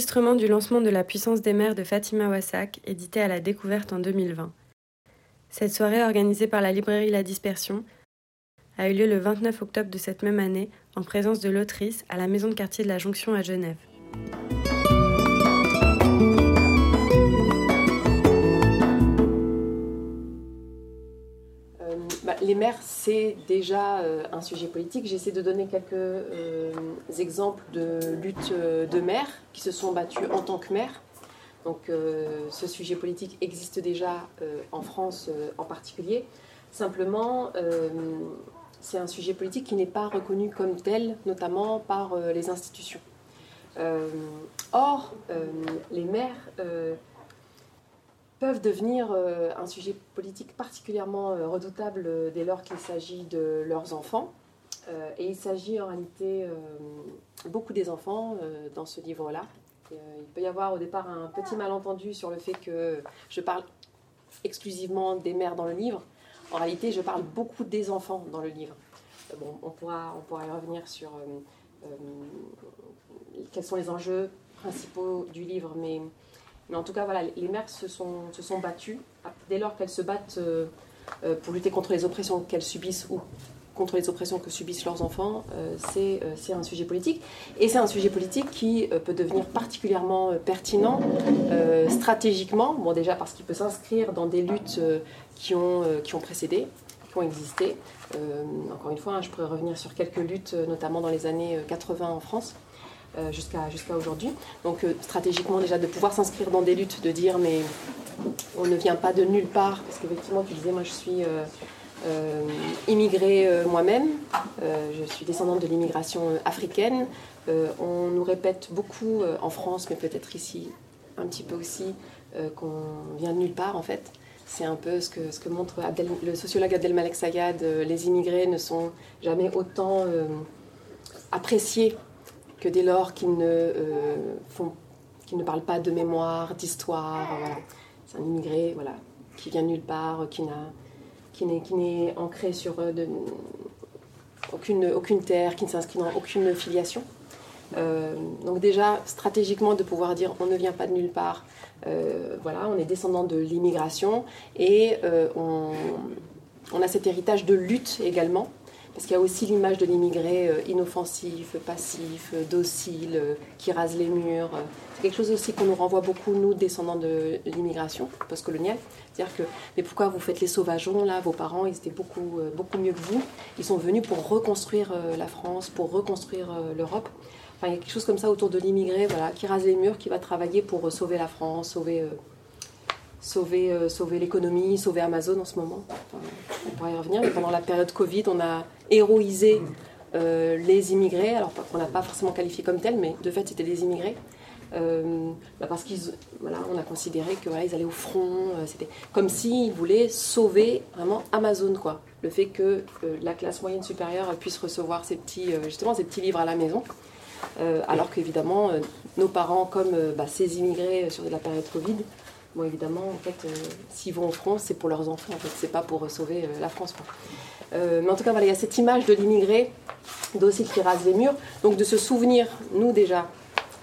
enregistrement du lancement de La puissance des mers de Fatima Wassak, édité à la découverte en 2020. Cette soirée, organisée par la librairie La Dispersion, a eu lieu le 29 octobre de cette même année en présence de l'autrice à la maison de quartier de la Jonction à Genève. Les mers, c'est déjà euh, un sujet politique. J'essaie de donner quelques euh, exemples de luttes de mères qui se sont battues en tant que mères. Donc ce sujet politique existe déjà en France en particulier. Simplement, c'est un sujet politique qui n'est pas reconnu comme tel, notamment par les institutions. or, les mères peuvent devenir euh, un sujet politique particulièrement euh, redoutable euh, dès lors qu'il s'agit de leurs enfants. et il s'agit en réalité beaucoup des enfants dans ce livre-là. il peut y avoir au départ un petit malentendu sur le fait que je parle exclusivement des mères dans le livre. En réalité, je parle beaucoup des enfants dans le livre. Bon, on pourra, on pourra y revenir sur quels sont les enjeux principaux du livre, mais mais en tout cas, voilà, les mères se sont, se sont battues. Dès lors qu'elles se battent euh, euh, pour lutter contre les oppressions qu'elles subissent ou contre les oppressions que subissent leurs enfants, euh, c'est un sujet politique. Et c'est un sujet politique qui peut devenir particulièrement pertinent stratégiquement, bon déjà parce qu'il peut s'inscrire dans des luttes qui, ont, qui ont précédé, qui ont existé. encore une fois, hein, je pourrais revenir sur quelques luttes, notamment dans les années 80 en France. Euh, jusqu'à jusqu'à aujourd'hui. Donc euh, stratégiquement déjà de pouvoir s'inscrire dans des luttes, de dire mais on ne vient pas de nulle part, parce qu'effectivement tu disais moi je suis euh, immigrée moi-même, je suis descendante de l'immigration africaine. on nous répète beaucoup en France, mais peut-être ici un petit peu aussi, qu'on vient de nulle part en fait. C'est un peu ce que, ce que montre le sociologue Abdelmalek Sayad. les immigrés ne sont jamais autant appréciés que dès lors qu'ils ne, euh, font, ne parlent pas de mémoire, d'histoire. C'est un immigré voilà, qui vient de nulle part, qui, n'a, qui, n'est, qui n'est ancré sur euh, aucune, aucune terre, qui ne s'inscrit dans aucune filiation. Euh, donc déjà, stratégiquement, de pouvoir dire on ne vient pas de nulle part, voilà, on est descendant de l'immigration et on, a cet héritage de lutte également parce qu'il y a aussi l'image de l'immigré euh, inoffensif, passif, euh, docile, euh, qui rase les murs. C'est quelque chose aussi qu'on nous renvoie beaucoup, nous, descendants de l'immigration postcoloniale. C'est-à-dire que, mais pourquoi vous faites les sauvageons là Vos parents, ils étaient beaucoup, beaucoup mieux que vous. Ils sont venus pour reconstruire la France, pour reconstruire l'Europe. Enfin, il y a quelque chose comme ça autour de l'immigré, voilà, qui rase les murs, qui va travailler pour sauver la France, sauver sauver, euh, sauver l'économie, sauver Amazon en ce moment. on pourrait y revenir. Mais pendant la période Covid, on a héroïsé euh, les immigrés, alors qu'on n'a pas forcément qualifié comme tels, mais de fait, c'était des immigrés. Euh, bah, parce qu'ils voilà, on a considéré que voilà, ils allaient au front, c'était comme s'ils voulaient sauver vraiment Amazon quoi. Le fait que la classe moyenne supérieure puisse recevoir ces petits justement ces petits livres à la maison, alors qu'évidemment nos parents comme bah, ces immigrés sur la période Covid Bon, évidemment, en fait, euh, s'ils vont en France, c'est pour leurs enfants, en fait, c'est pas pour sauver euh, la France. Euh, mais en tout cas, voilà, il y a cette image de l'immigré, d'aussi qui rase les murs. Donc, de se souvenir, nous déjà,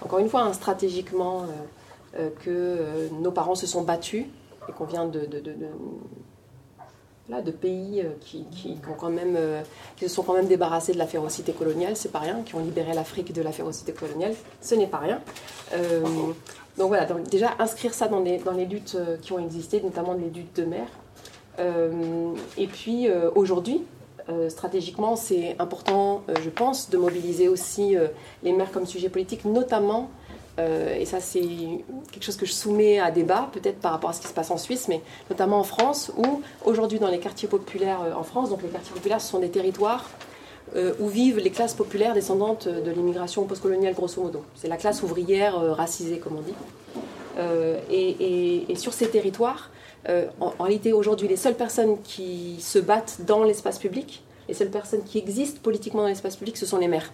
encore une fois, hein, stratégiquement, que nos parents se sont battus et qu'on vient de, pays qui se sont quand même débarrassés de la férocité coloniale, c'est pas rien, qui ont libéré l'Afrique de la férocité coloniale, ce n'est pas rien. Donc voilà, déjà inscrire ça dans les, dans les luttes euh, qui ont existé, notamment les luttes de mer. Euh, et puis euh, aujourd'hui, stratégiquement, c'est important, je pense, de mobiliser aussi les mers comme sujet politique, notamment, et ça c'est quelque chose que je soumets à débat, peut-être par rapport à ce qui se passe en Suisse, mais notamment en France, où aujourd'hui dans les quartiers populaires en France, donc les quartiers populaires ce sont des territoires euh, où vivent les classes populaires descendantes de l'immigration postcoloniale, grosso modo. C'est la classe ouvrière euh, racisée, comme on dit. Euh, et, sur ces territoires, en, réalité, aujourd'hui, les seules personnes qui se battent dans l'espace public, les seules personnes qui existent politiquement dans l'espace public, ce sont les maires.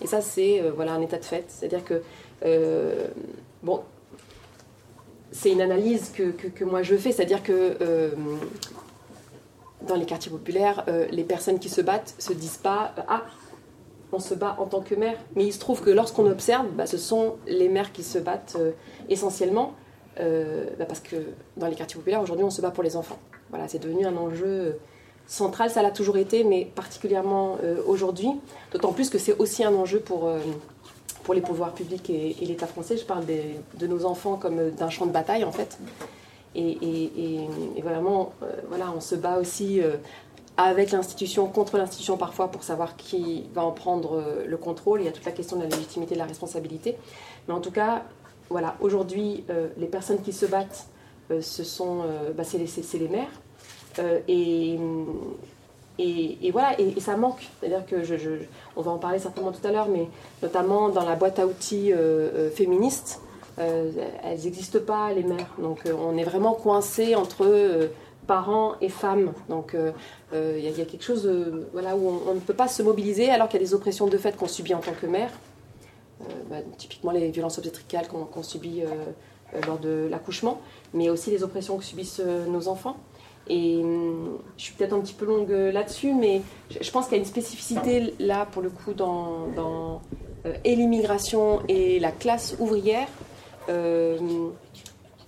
Et ça, c'est voilà, un état de fait. C'est-à-dire que, bon, c'est une analyse que, que, moi je fais, c'est-à-dire que dans les quartiers populaires, euh, les personnes qui se battent se disent pas euh, Ah, on se bat en tant que mère. Mais il se trouve que lorsqu'on observe, bah, ce sont les mères qui se battent essentiellement. Bah, parce que dans les quartiers populaires, aujourd'hui, on se bat pour les enfants. Voilà, c'est devenu un enjeu central, ça l'a toujours été, mais particulièrement aujourd'hui. D'autant plus que c'est aussi un enjeu pour, pour les pouvoirs publics et, l'État français. Je parle de nos enfants comme d'un champ de bataille, en fait. Et, vraiment, euh, voilà, on se bat aussi euh, avec l'institution, contre l'institution parfois, pour savoir qui va en prendre euh, le contrôle. Il y a toute la question de la légitimité, de la responsabilité. Mais en tout cas, voilà, aujourd'hui, les personnes qui se battent, ce sont, bah, c'est les, mères. et, voilà, et, ça manque. C'est-à-dire que on va en parler certainement tout à l'heure, mais notamment dans la boîte à outils féministe, euh, elles n'existent pas, les mères. Donc euh, on est vraiment coincé entre euh, parents et femmes. Donc il y, a quelque chose voilà, où on, ne peut pas se mobiliser alors qu'il y a des oppressions de fait qu'on subit en tant que mère. Bah, typiquement les violences obstétricales qu'on subit lors de l'accouchement, mais aussi les oppressions que subissent nos enfants. Et hum, je suis peut-être un petit peu longue là-dessus, mais je pense qu'il y a une spécificité là, pour le coup, dans, dans et l'immigration et la classe ouvrière,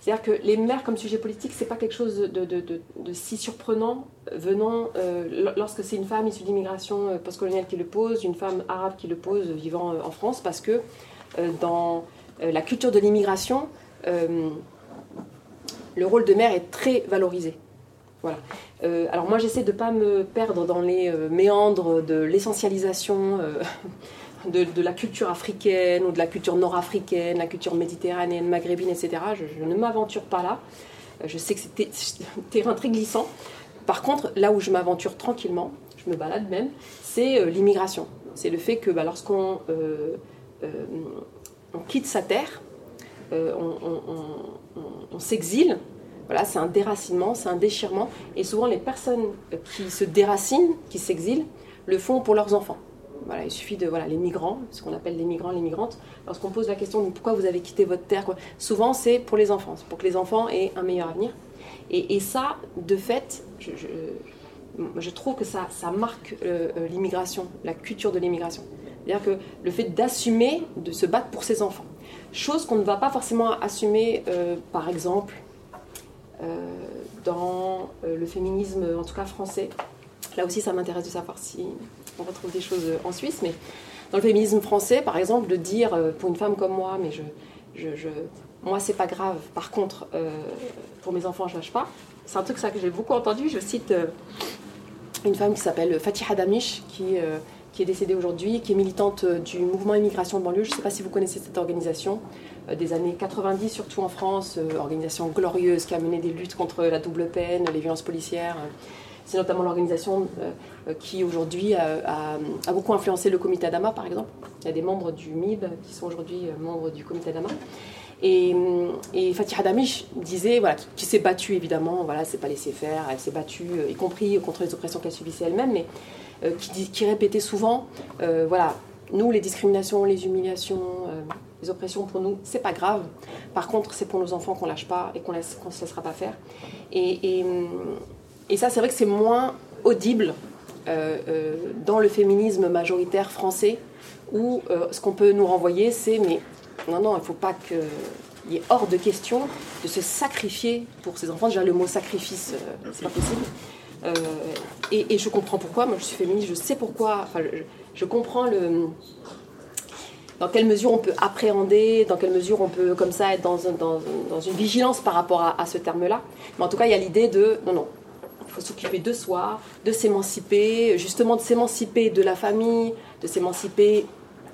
c'est-à-dire que les mères comme sujet politique, c'est pas quelque chose de, si surprenant venant euh, lorsque c'est une femme issue d'immigration euh, postcoloniale qui le pose, une femme arabe qui le pose vivant en France, parce que dans la culture de l'immigration, le rôle de mère est très valorisé. Voilà. alors moi j'essaie de ne pas me perdre dans les méandres de l'essentialisation de, la culture africaine ou de la culture nord-africaine, la culture méditerranéenne, maghrébine, etc. Je, ne m'aventure pas là. Euh, je sais que c'est un terrain très glissant. Par contre, là où je m'aventure tranquillement, je me balade même, c'est euh, l'immigration. C'est le fait que bah, lorsqu'on euh, on quitte sa terre, on, s'exile, voilà, c'est un déracinement, c'est un déchirement. Et souvent, les personnes qui se déracinent, qui s'exilent, le font pour leurs enfants il suffit de voilà, les migrants, ce qu'on appelle les migrants, les migrantes. Lorsqu'on pose la question de pourquoi vous avez quitté votre terre, souvent c'est pour les enfants, pour que les enfants aient un meilleur avenir. Et, ça, de fait, je, trouve que ça, ça marque euh, euh, l'immigration, la culture de l'immigration. C'est-à-dire que le fait d'assumer, de se battre pour ses enfants. Chose qu'on ne va pas forcément assumer, euh, par exemple, dans le féminisme, en tout cas français. Là aussi, ça m'intéresse de savoir si on retrouve des choses en Suisse, mais dans le féminisme français, par exemple, de dire euh, pour une femme comme moi, mais je, moi c'est pas grave. Par contre, euh, pour mes enfants, je lâche pas. C'est un truc ça que j'ai beaucoup entendu. Je cite euh, une femme qui s'appelle Fatiha Damish, qui, qui est décédée aujourd'hui, qui est militante du mouvement immigration de banlieue. Je ne sais pas si vous connaissez cette organisation des années 90, surtout en France, organisation glorieuse qui a mené des luttes contre la double peine, les violences policières. C'est notamment l'organisation euh, qui aujourd'hui a, beaucoup influencé le comité Adama, par exemple. Il y a des membres du MIB qui sont aujourd'hui euh, membres du comité Adama. Et, Fatih Hadamish disait, voilà, qui, s'est battue évidemment, voilà, c'est pas laissé faire, elle s'est battue, euh, y compris contre les oppressions qu'elle subissait elle-même, mais qui, répétait souvent, voilà, nous les discriminations, les humiliations, les oppressions pour nous, c'est pas grave. Par contre, c'est pour nos enfants qu'on lâche pas et qu'on ne se laissera pas faire. Et, et, et ça, c'est vrai que c'est moins audible euh, euh, dans le féminisme majoritaire français, où euh, ce qu'on peut nous renvoyer, c'est mais non, non, il ne faut pas qu'il y ait hors de question de se sacrifier pour ses enfants. Déjà, le mot sacrifice, c'est pas possible. Et, je comprends pourquoi. Moi, je suis féministe, je sais pourquoi. Enfin, je, comprends dans quelle mesure on peut appréhender, dans quelle mesure on peut comme ça être dans, une vigilance par rapport à ce terme-là. Mais en tout cas, il y a l'idée de non, non, s'occuper de soi, de s'émanciper, justement de s'émanciper de la famille, de s'émanciper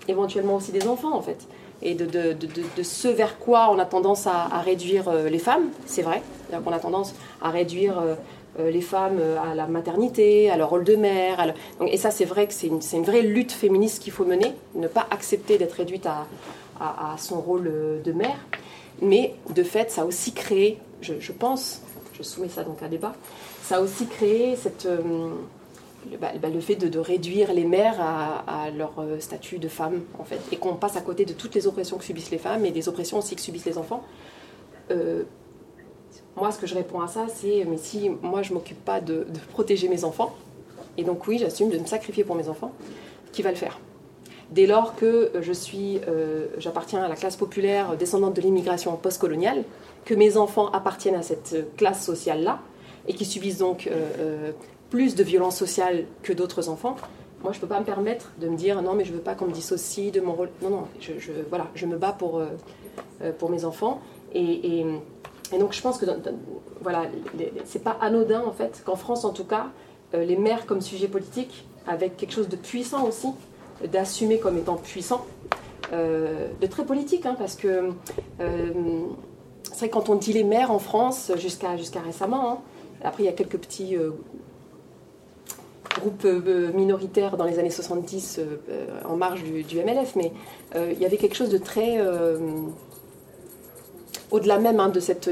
éventuellement aussi des enfants en fait. Et de, de, de, de ce vers quoi on a tendance à, réduire euh, les femmes, c'est vrai. qu'on a tendance à réduire euh, euh, les femmes à la maternité, à leur rôle de mère. et ça, c'est vrai que c'est une, une, vraie lutte féministe qu'il faut mener, ne pas accepter d'être réduite à, à, son rôle de mère. Mais de fait, ça a aussi créé, je, je pense, je soumets ça donc à débat, ça a aussi créé euh, bah, bah, le fait de, réduire les mères à, leur euh, statut de femme, en fait, et qu'on passe à côté de toutes les oppressions que subissent les femmes et des oppressions aussi que subissent les enfants. Euh, moi, ce que je réponds à ça, c'est mais si moi je m'occupe pas de, protéger mes enfants, et donc oui, j'assume de me sacrifier pour mes enfants, qui va le faire? Dès lors que je suis, j'appartiens à la classe populaire descendante de l'immigration postcoloniale, que mes enfants appartiennent à cette classe sociale-là, et qui subissent donc plus de violences sociales que d'autres enfants, moi, je ne peux pas me permettre de me dire non, mais je ne veux pas qu'on me dissocie de mon rôle. Non, non, je, voilà, je me bats pour, pour mes enfants. Et, donc je pense que voilà, c'est pas anodin en fait qu'en France en tout cas, euh, les maires comme sujet politique, avec quelque chose de puissant aussi, d'assumer comme étant puissant, euh, de très politique, hein, parce que euh, c'est vrai quand on dit les maires en France, jusqu'à jusqu'à récemment, hein, après il y a quelques petits groupes minoritaires dans les années 70 en marge du, MLF, mais il y avait quelque chose de très au-delà même hein, de cette,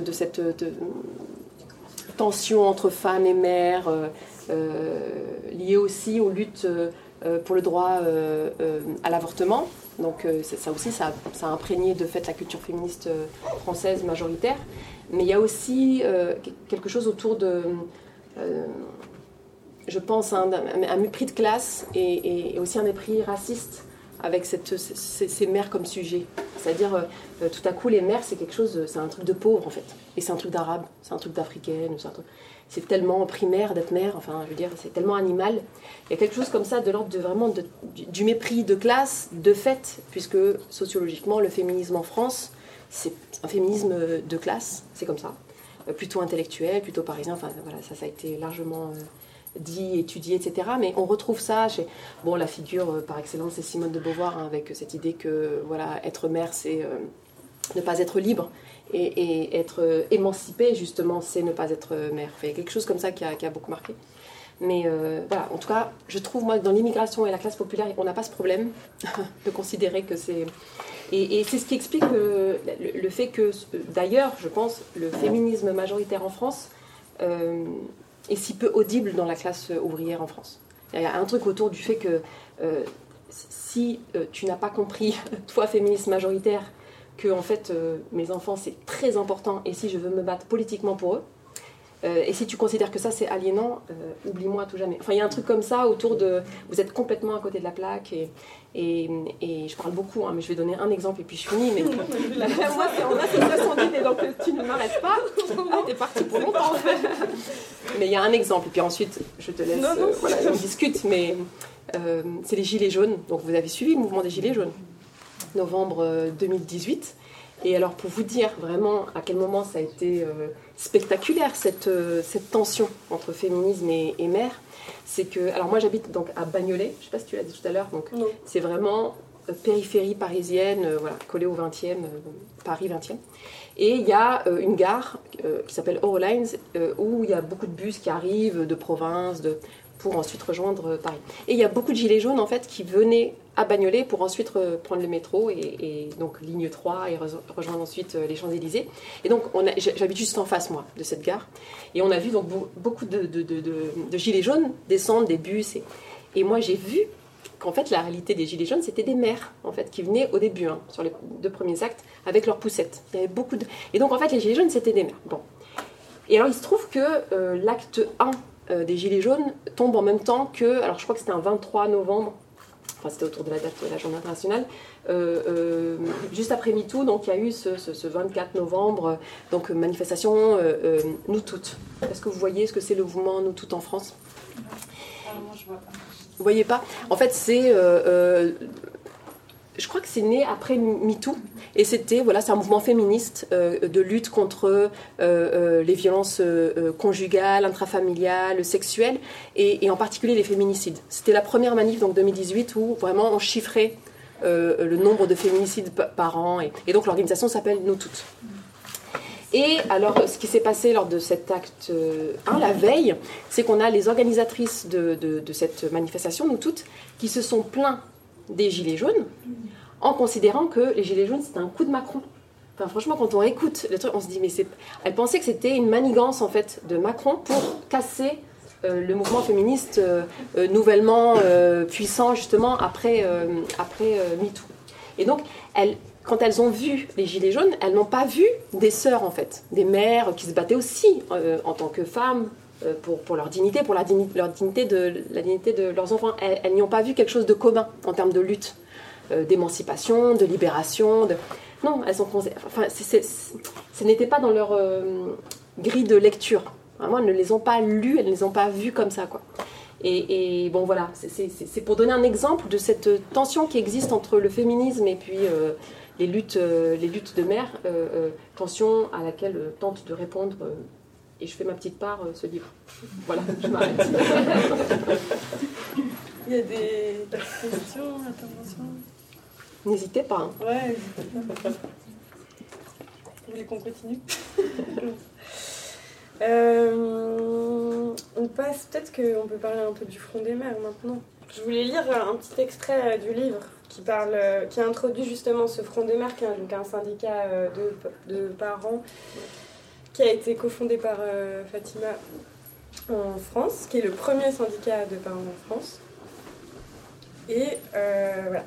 tension entre femmes et mères, euh, euh, liée aussi aux luttes euh, pour le droit à l'avortement. Donc ça aussi, ça, a imprégné de fait la culture féministe française majoritaire. Mais il y a aussi quelque chose autour de, je pense, hein, un, mépris de classe et, aussi un mépris raciste avec ces, mères comme sujet. C'est-à-dire, euh, tout à coup, les mères, c'est quelque chose, c'est un truc de pauvre en fait. Et c'est un truc d'arabe, c'est un truc d'africaine, c'est tellement primaire d'être mère, enfin, je veux dire, c'est tellement animal. Il y a quelque chose comme ça de l'ordre de vraiment du, mépris de classe, de fait, puisque sociologiquement, le féminisme en France, c'est un féminisme de classe, c'est comme ça. Euh, plutôt intellectuel, plutôt parisien, enfin voilà, ça, ça a été largement. Euh, dit, étudié, etc. Mais on retrouve ça chez bon, la figure euh, par excellence, c'est Simone de Beauvoir, hein, avec cette idée que voilà, être mère, c'est ne pas être libre. Et, être euh, émancipée, justement, c'est ne pas être mère. Il y a quelque chose comme ça qui a, beaucoup marqué. Mais voilà, en tout cas, je trouve, moi, que dans l'immigration et la classe populaire, on n'a pas ce problème de considérer que c'est... Et, c'est ce qui explique le, le fait que, d'ailleurs, je pense, le féminisme majoritaire en France est si peu audible dans la classe ouvrière en France. Il y a un truc autour du fait que euh, si euh, tu n'as pas compris, toi féministe majoritaire, que en fait euh, mes enfants c'est très important et si je veux me battre politiquement pour eux, euh, et si tu considères que ça c'est aliénant, euh, oublie-moi tout jamais. Enfin, il y a un truc comme ça autour de. Vous êtes complètement à côté de la plaque et, et, et je parle beaucoup, hein, mais je vais donner un exemple et puis je finis. Mais moi, c'est en association d'idées, donc tu ne m'arrêtes pas. Ah, t'es parti pour longtemps. mais il y a un exemple et puis ensuite je te laisse. Non, non, euh, voilà, on discute, mais c'est les Gilets jaunes. Donc vous avez suivi le mouvement des Gilets jaunes, novembre 2018. Et alors pour vous dire vraiment à quel moment ça a été spectaculaire cette, euh, cette tension entre féminisme et, mère, c'est que alors moi j'habite donc à Bagnolet, je sais pas si tu l'as dit tout à l'heure, donc c'est vraiment euh, périphérie parisienne, euh, voilà, collée au 20e, Paris 20e. Et il y a une gare qui s'appelle Eurolines où il y a beaucoup de bus qui arrivent de province, de, pour ensuite rejoindre Paris. Et il y a beaucoup de gilets jaunes en fait qui venaient à Bagnolet pour ensuite prendre le métro et, donc ligne 3 et rejoindre ensuite euh, les Champs-Élysées. Et donc j'habite juste en face moi de cette gare et on a vu donc beaucoup de, gilets jaunes descendre des bus et, moi j'ai vu qu'en fait la réalité des gilets jaunes c'était des mères en fait qui venaient au début hein, sur les deux premiers actes avec leurs poussettes. Il y avait beaucoup de et donc en fait les gilets jaunes c'était des mères. Bon. Et alors il se trouve que euh, l'acte 1 euh, des Gilets jaunes tombe en même temps que, alors je crois que c'était un 23 novembre, enfin c'était autour de la date de la journée internationale, euh, euh, juste après MeToo, donc il y a eu ce, 24 novembre, donc manifestation Nous Toutes. Est-ce que vous voyez ce que c'est le mouvement Nous Toutes en France? Je vois pas. Vous voyez pas? En fait, c'est je crois que c'est né après MeToo. Et c'était, voilà, c'est un mouvement féministe euh, de lutte contre euh, euh, les violences conjugales, intrafamiliales, sexuelles, et, en particulier les féminicides. C'était la première manif, donc 2018, où vraiment on chiffrait le nombre de féminicides par an. Et, donc l'organisation s'appelle Nous Toutes. Et alors, ce qui s'est passé lors de cet acte 1, la veille, c'est qu'on a les organisatrices de, de, cette manifestation, nous toutes, qui se sont plaints des Gilets jaunes, en considérant que les Gilets jaunes, c'était un coup de Macron. Enfin, franchement, quand on écoute le truc, on se dit, mais c'est. Elle pensait que c'était une manigance, en fait, de Macron pour casser euh, le mouvement féministe euh, euh, nouvellement puissant, justement, après, après MeToo. Et donc, quand elles ont vu les Gilets jaunes, elles n'ont pas vu des sœurs, en fait, des mères qui se battaient aussi en tant que femmes, pour, pour, leur dignité, pour la dignité, leur dignité de, la dignité de leurs enfants. Elles, n'y ont pas vu quelque chose de commun en termes de lutte. d'émancipation, de libération. Non, elles sont. Enfin, ce n'était pas dans leur grille de lecture. Vraiment, elles ne les ont pas lues, elles ne les ont pas vues comme ça, quoi. Et, bon, voilà, c'est pour donner un exemple de cette tension qui existe entre le féminisme et puis euh, les, luttes, euh, les luttes de mer, euh, tension à laquelle tente de répondre, et je fais ma petite part, ce livre. Voilà, je m'arrête. Il y a des questions, interventions? N'hésitez pas. Hein. Ouais, Vous voulez qu'on continue? Euh, on passe, peut-être qu'on peut parler un peu du Front des mers maintenant. Je voulais lire un petit extrait du livre qui, parle, qui introduit justement ce Front des mers, qui est donc un syndicat euh, de, de parents qui a été cofondé par euh, Fatima en France, qui est le premier syndicat de parents en France. Et voilà.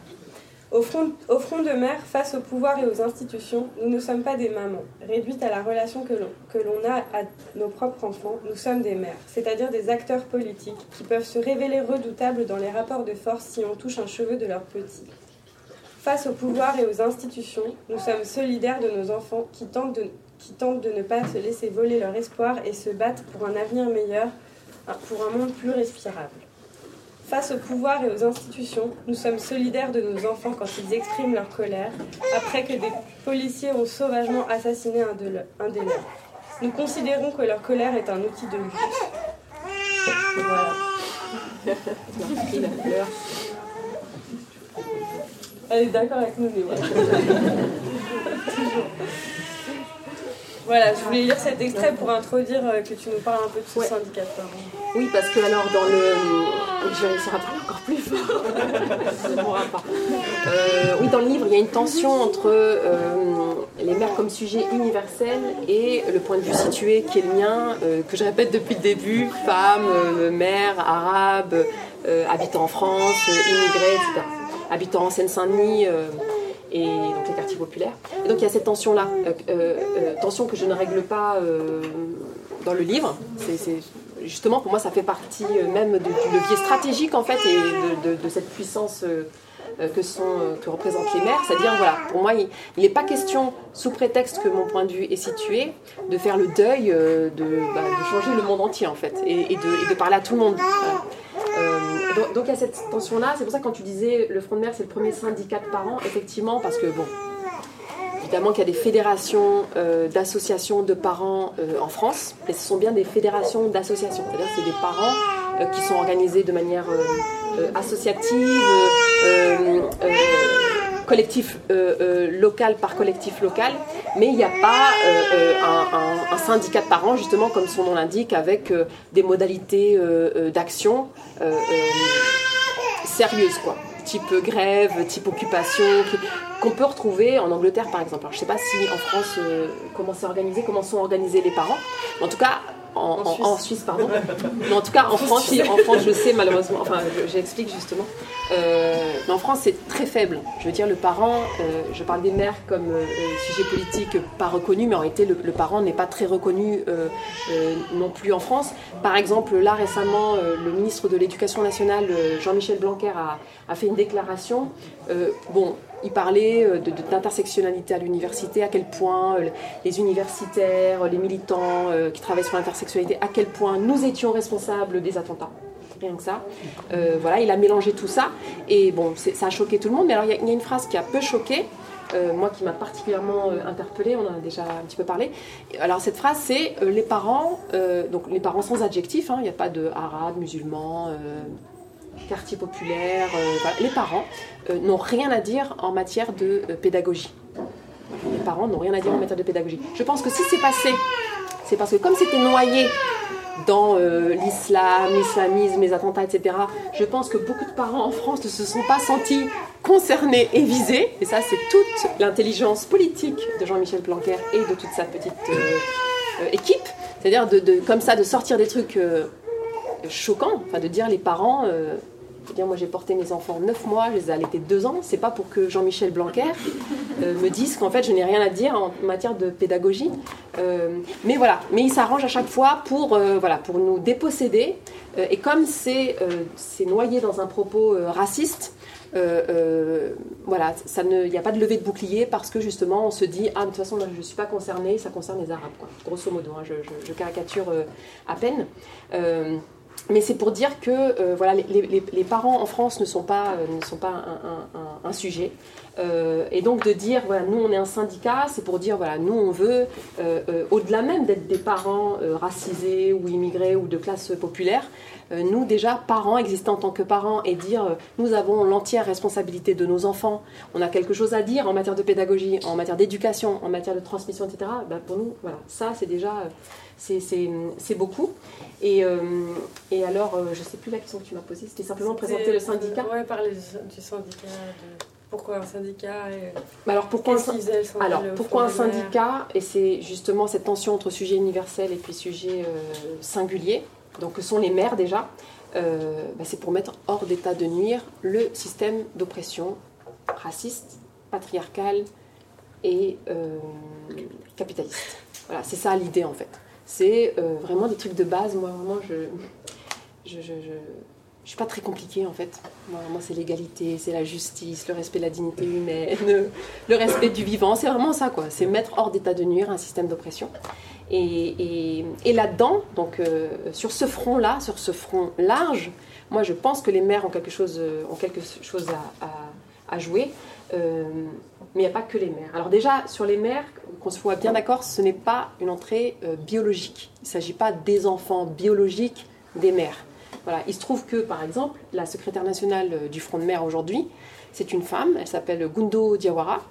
Au front, de mer, face au pouvoir et aux institutions, nous ne sommes pas des mamans, réduites à la relation que l'on a à nos propres enfants, nous sommes des mères, c'est-à-dire des acteurs politiques qui peuvent se révéler redoutables dans les rapports de force si on touche un cheveu de leurs petits. Face au pouvoir et aux institutions, nous sommes solidaires de nos enfants qui tentent de, qui tentent de ne pas se laisser voler leur espoir et se battent pour un avenir meilleur, pour un monde plus respirable. Face au pouvoir et aux institutions, nous sommes solidaires de nos enfants quand ils expriment leur colère, après que des policiers ont sauvagement assassiné un, de un des leurs. Nous considérons que leur colère est un outil de lutte. Voilà. Elle est d'accord avec nous, mais voilà. Voilà, je voulais lire cet extrait pour introduire euh, que tu nous parles un peu de ce syndicat de parents. Oui, parce que alors dans le. Je vais réussir à parler encore plus fort. Euh, oui, dans le livre, il y a une tension entre euh, les mères comme sujet universel et le point de vue situé qui est le mien, que je répète depuis le début femme, mère, arabe, habitant en France, immigrée, etc. Habitant en Seine-Saint-Denis et donc les quartiers populaires. Donc il y a cette tension-là, euh, euh, euh, tension que je ne règle pas dans le livre. C'est justement pour moi ça fait partie même du levier stratégique en fait et de, cette puissance que, sont, que représentent les maires. C'est-à-dire, voilà, pour moi, il n'est pas question, sous prétexte que mon point de vue est situé, de faire le deuil, de, bah, de changer le monde entier, en fait, et, de, parler à tout le monde. Donc, il y a cette tension-là. C'est pour ça que quand tu disais le Front de mer, c'est le premier syndicat de parents, effectivement, parce que bon, évidemment qu'il y a des fédérations euh, d'associations de parents euh, en France, mais ce sont bien des fédérations d'associations. C'est-à-dire c'est des parents qui sont organisés de manière associative, collectif local par collectif local, mais il n'y a pas un, un, syndicat de parents, justement, comme son nom l'indique, avec des modalités d'action sérieuse, quoi. Type grève, type occupation, qu'on peut retrouver en Angleterre par exemple. je ne sais pas si en France, euh, comment c'est organisé, comment sont organisés les parents. En tout cas, en, Suisse. pardon. Mais en tout cas, en France, en France, je sais malheureusement, enfin, j'explique justement. Euh, mais en France, c'est très faible. Je veux dire, le parent, euh, je parle des mères comme euh, sujet politique pas reconnu, mais en réalité, le, parent n'est pas très reconnu non plus en France. Par exemple, là récemment, le ministre de l'Éducation nationale, Jean-Michel Blanquer, a, a, fait une déclaration. bon, il parlait euh, d'intersectionnalité à l'université, à quel point euh, les universitaires, les militants euh, qui travaillent sur l'intersectionnalité, à quel point nous étions responsables des attentats. Rien que ça. voilà, il a mélangé tout ça. Et bon, ça a choqué tout le monde. Mais alors, il y, a une phrase qui a peu choqué. moi qui m'a particulièrement interpellée, on en a déjà un petit peu parlé. Alors cette phrase, c'est les parents, donc les parents sans adjectif, hein, il n'y a pas de arabe, musulman, quartier populaire, euh, les parents euh, n'ont rien à dire en matière de euh, pédagogie. Les parents n'ont rien à dire en matière de pédagogie. Je pense que si c'est passé, c'est parce que comme c'était noyé dans l'islam, l'islamisme, les attentats, etc., je pense que beaucoup de parents en France ne se sont pas sentis concernés et visés. Et ça, c'est toute l'intelligence politique de Jean-Michel Blanquer et de toute sa petite équipe. C'est-à-dire comme ça, de sortir des trucs choquant, enfin de dire les parents, euh, dire moi j'ai porté mes enfants 9 mois, je les ai allaités 2 ans, c'est pas pour que Jean-Michel Blanquer euh, me dise qu'en fait je n'ai rien à dire en matière de pédagogie. Euh, mais voilà, mais il s'arrange à chaque fois pour, voilà, pour nous déposséder. et comme c'est noyé dans un propos raciste, voilà, il n'y a pas de levée de bouclier parce que justement on se dit ah de toute façon je ne suis pas concernée, ça concerne les Arabes, grosso modo. Hein, je, caricature à peine. Mais c'est pour dire que euh, voilà, les, parents en France ne sont pas, euh, ne sont pas un, sujet. Euh, et donc de dire, voilà, nous on est un syndicat, c'est pour dire, voilà, nous on veut, au-delà même d'être des parents racisés ou immigrés ou de classe populaire, nous déjà, parents, exister en tant que parents et dire, nous avons l'entière responsabilité de nos enfants, on a quelque chose à dire en matière de pédagogie, en matière d'éducation, en matière de transmission, etc. Ben, pour nous, voilà, ça c'est déjà c'est beaucoup. Et, euh, et alors, euh, je ne sais plus la question que tu m'as posée, c'était simplement présenter le syndicat. Oui, parler du syndicat. pourquoi un syndicat alors pourquoi un, alors, pourquoi un syndicat Et c'est justement cette tension entre sujet universel et puis sujet euh, singulier, donc que sont les maires déjà. Bah, c'est pour mettre hors d'état de nuire le système d'oppression raciste, patriarcal et capitaliste. Voilà, c'est ça l'idée en fait. C'est euh, vraiment des trucs de base. Moi, vraiment, je je, je, je, suis pas très compliquée en fait. Moi, c'est l'égalité, c'est la justice, le respect de la dignité humaine, le respect du vivant. C'est vraiment ça, quoi. C'est mettre hors d'état de nuire un système d'oppression. Et, et, et là-dedans, donc euh, sur ce front-là, sur ce front large, moi je pense que les maires ont quelque chose, euh, ont quelque chose à, à jouer. Euh, mais il n'y a pas que les mères. Alors déjà, sur les mères, qu'on se soit bien d'accord, ce n'est pas une entrée euh, biologique. Il ne s'agit pas des enfants biologiques des mères. Voilà. Il se trouve que, par exemple, la secrétaire nationale euh, du Front de mer aujourd'hui, c'est une femme, elle s'appelle Gundo Diawara.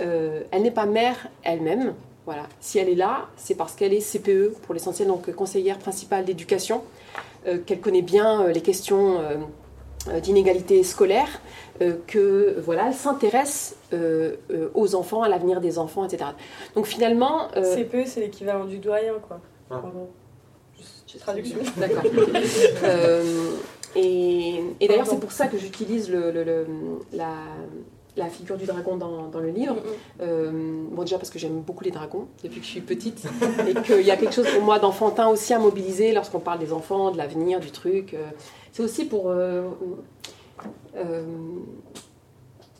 elle n'est pas mère elle-même. Voilà. Si elle est là, c'est parce qu'elle est CPE, pour l'essentiel, donc conseillère principale d'éducation, qu'elle connaît bien les questions d'inégalité scolaire, que voilà, s'intéresse euh, euh, aux enfants, à l'avenir des enfants, etc. Donc finalement, CPE, c'est l'équivalent du doyen, quoi. Ah. Traduction. D'accord. et, et d'ailleurs, c'est pour ça que j'utilise le, le, la, la figure du dragon dans, dans le livre. bon, déjà parce que j'aime beaucoup les dragons depuis que je suis petite et qu'il y a quelque chose pour moi d'enfantin aussi à mobiliser lorsqu'on parle des enfants, de l'avenir, du truc. C'est aussi pour euh,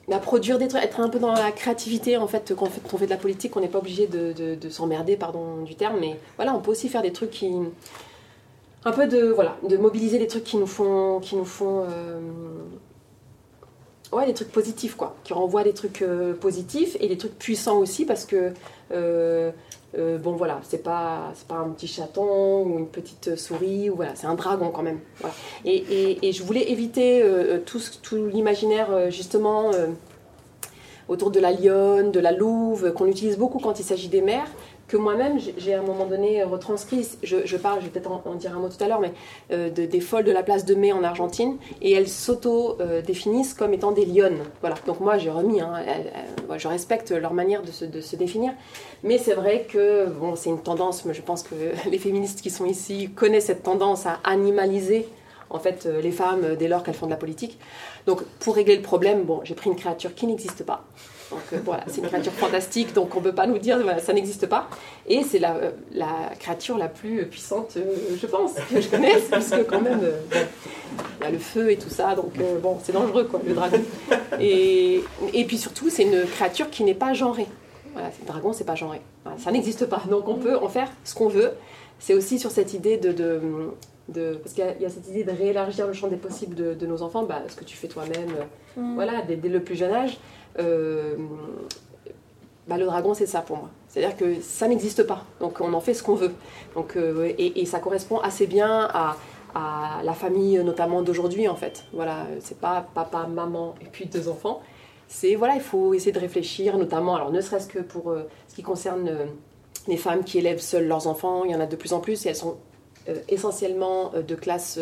bah, produire des trucs, être un peu dans la créativité en fait quand on fait, de la politique, on n'est pas obligé de, s'emmerder, pardon du terme, mais voilà, on peut aussi faire des trucs qui, un peu de voilà, de mobiliser des trucs qui nous font, qui nous font, euh, ouais, des trucs positifs quoi, qui renvoient des trucs euh, positifs et des trucs puissants aussi parce que euh, bon voilà, c'est pas, pas un petit chaton ou une petite souris, ou voilà, c'est un dragon quand même. Et, et, je voulais éviter euh, tout, tout l'imaginaire justement autour de la lionne, de la louve, qu'on utilise beaucoup quand il s'agit des mers, que moi-même j'ai à un moment donné retranscrit. Je, parle, je vais peut-être en, dire un mot tout à l'heure, mais euh, des folles de la place de mai en Argentine, et elles s'auto-définissent comme étant des lionnes. Voilà. Donc moi j'ai remis, hein, je respecte leur manière de se, de se définir, mais c'est vrai que bon, c'est une tendance. Mais je pense que les féministes qui sont ici connaissent cette tendance à animaliser en fait euh, les femmes dès lors qu'elles font de la politique. Donc pour régler le problème, bon, j'ai pris une créature qui n'existe pas. Donc euh, voilà, c'est une créature fantastique, donc on ne peut pas nous dire voilà, ça n'existe pas. Et c'est la, euh, la, créature la plus puissante, je pense, que je connaisse, puisque quand même, il y a le feu et tout ça, donc bon, c'est dangereux quoi, le dragon. Et, et puis surtout, c'est une créature qui n'est pas genrée. Voilà, le dragon, c'est pas genré. ça n'existe pas. Donc on peut en faire ce qu'on veut. C'est aussi sur cette idée de, de, parce qu'il y, a cette idée de réélargir le champ des possibles de, nos enfants, bah, ce que tu fais toi-même, euh, mm. voilà, dès, le plus jeune âge. Euh, bah, le dragon, c'est ça pour moi. C'est-à-dire que ça n'existe pas. Donc on en fait ce qu'on veut. Donc, euh, et, ça correspond assez bien à, la famille, notamment d'aujourd'hui, en fait. Voilà, c'est pas papa, maman et puis deux enfants c'est voilà, il faut essayer de réfléchir, notamment, alors ne serait-ce que pour euh, ce qui concerne euh, les femmes qui élèvent seules leurs enfants, il y en a de plus en plus et elles sont euh, essentiellement de classe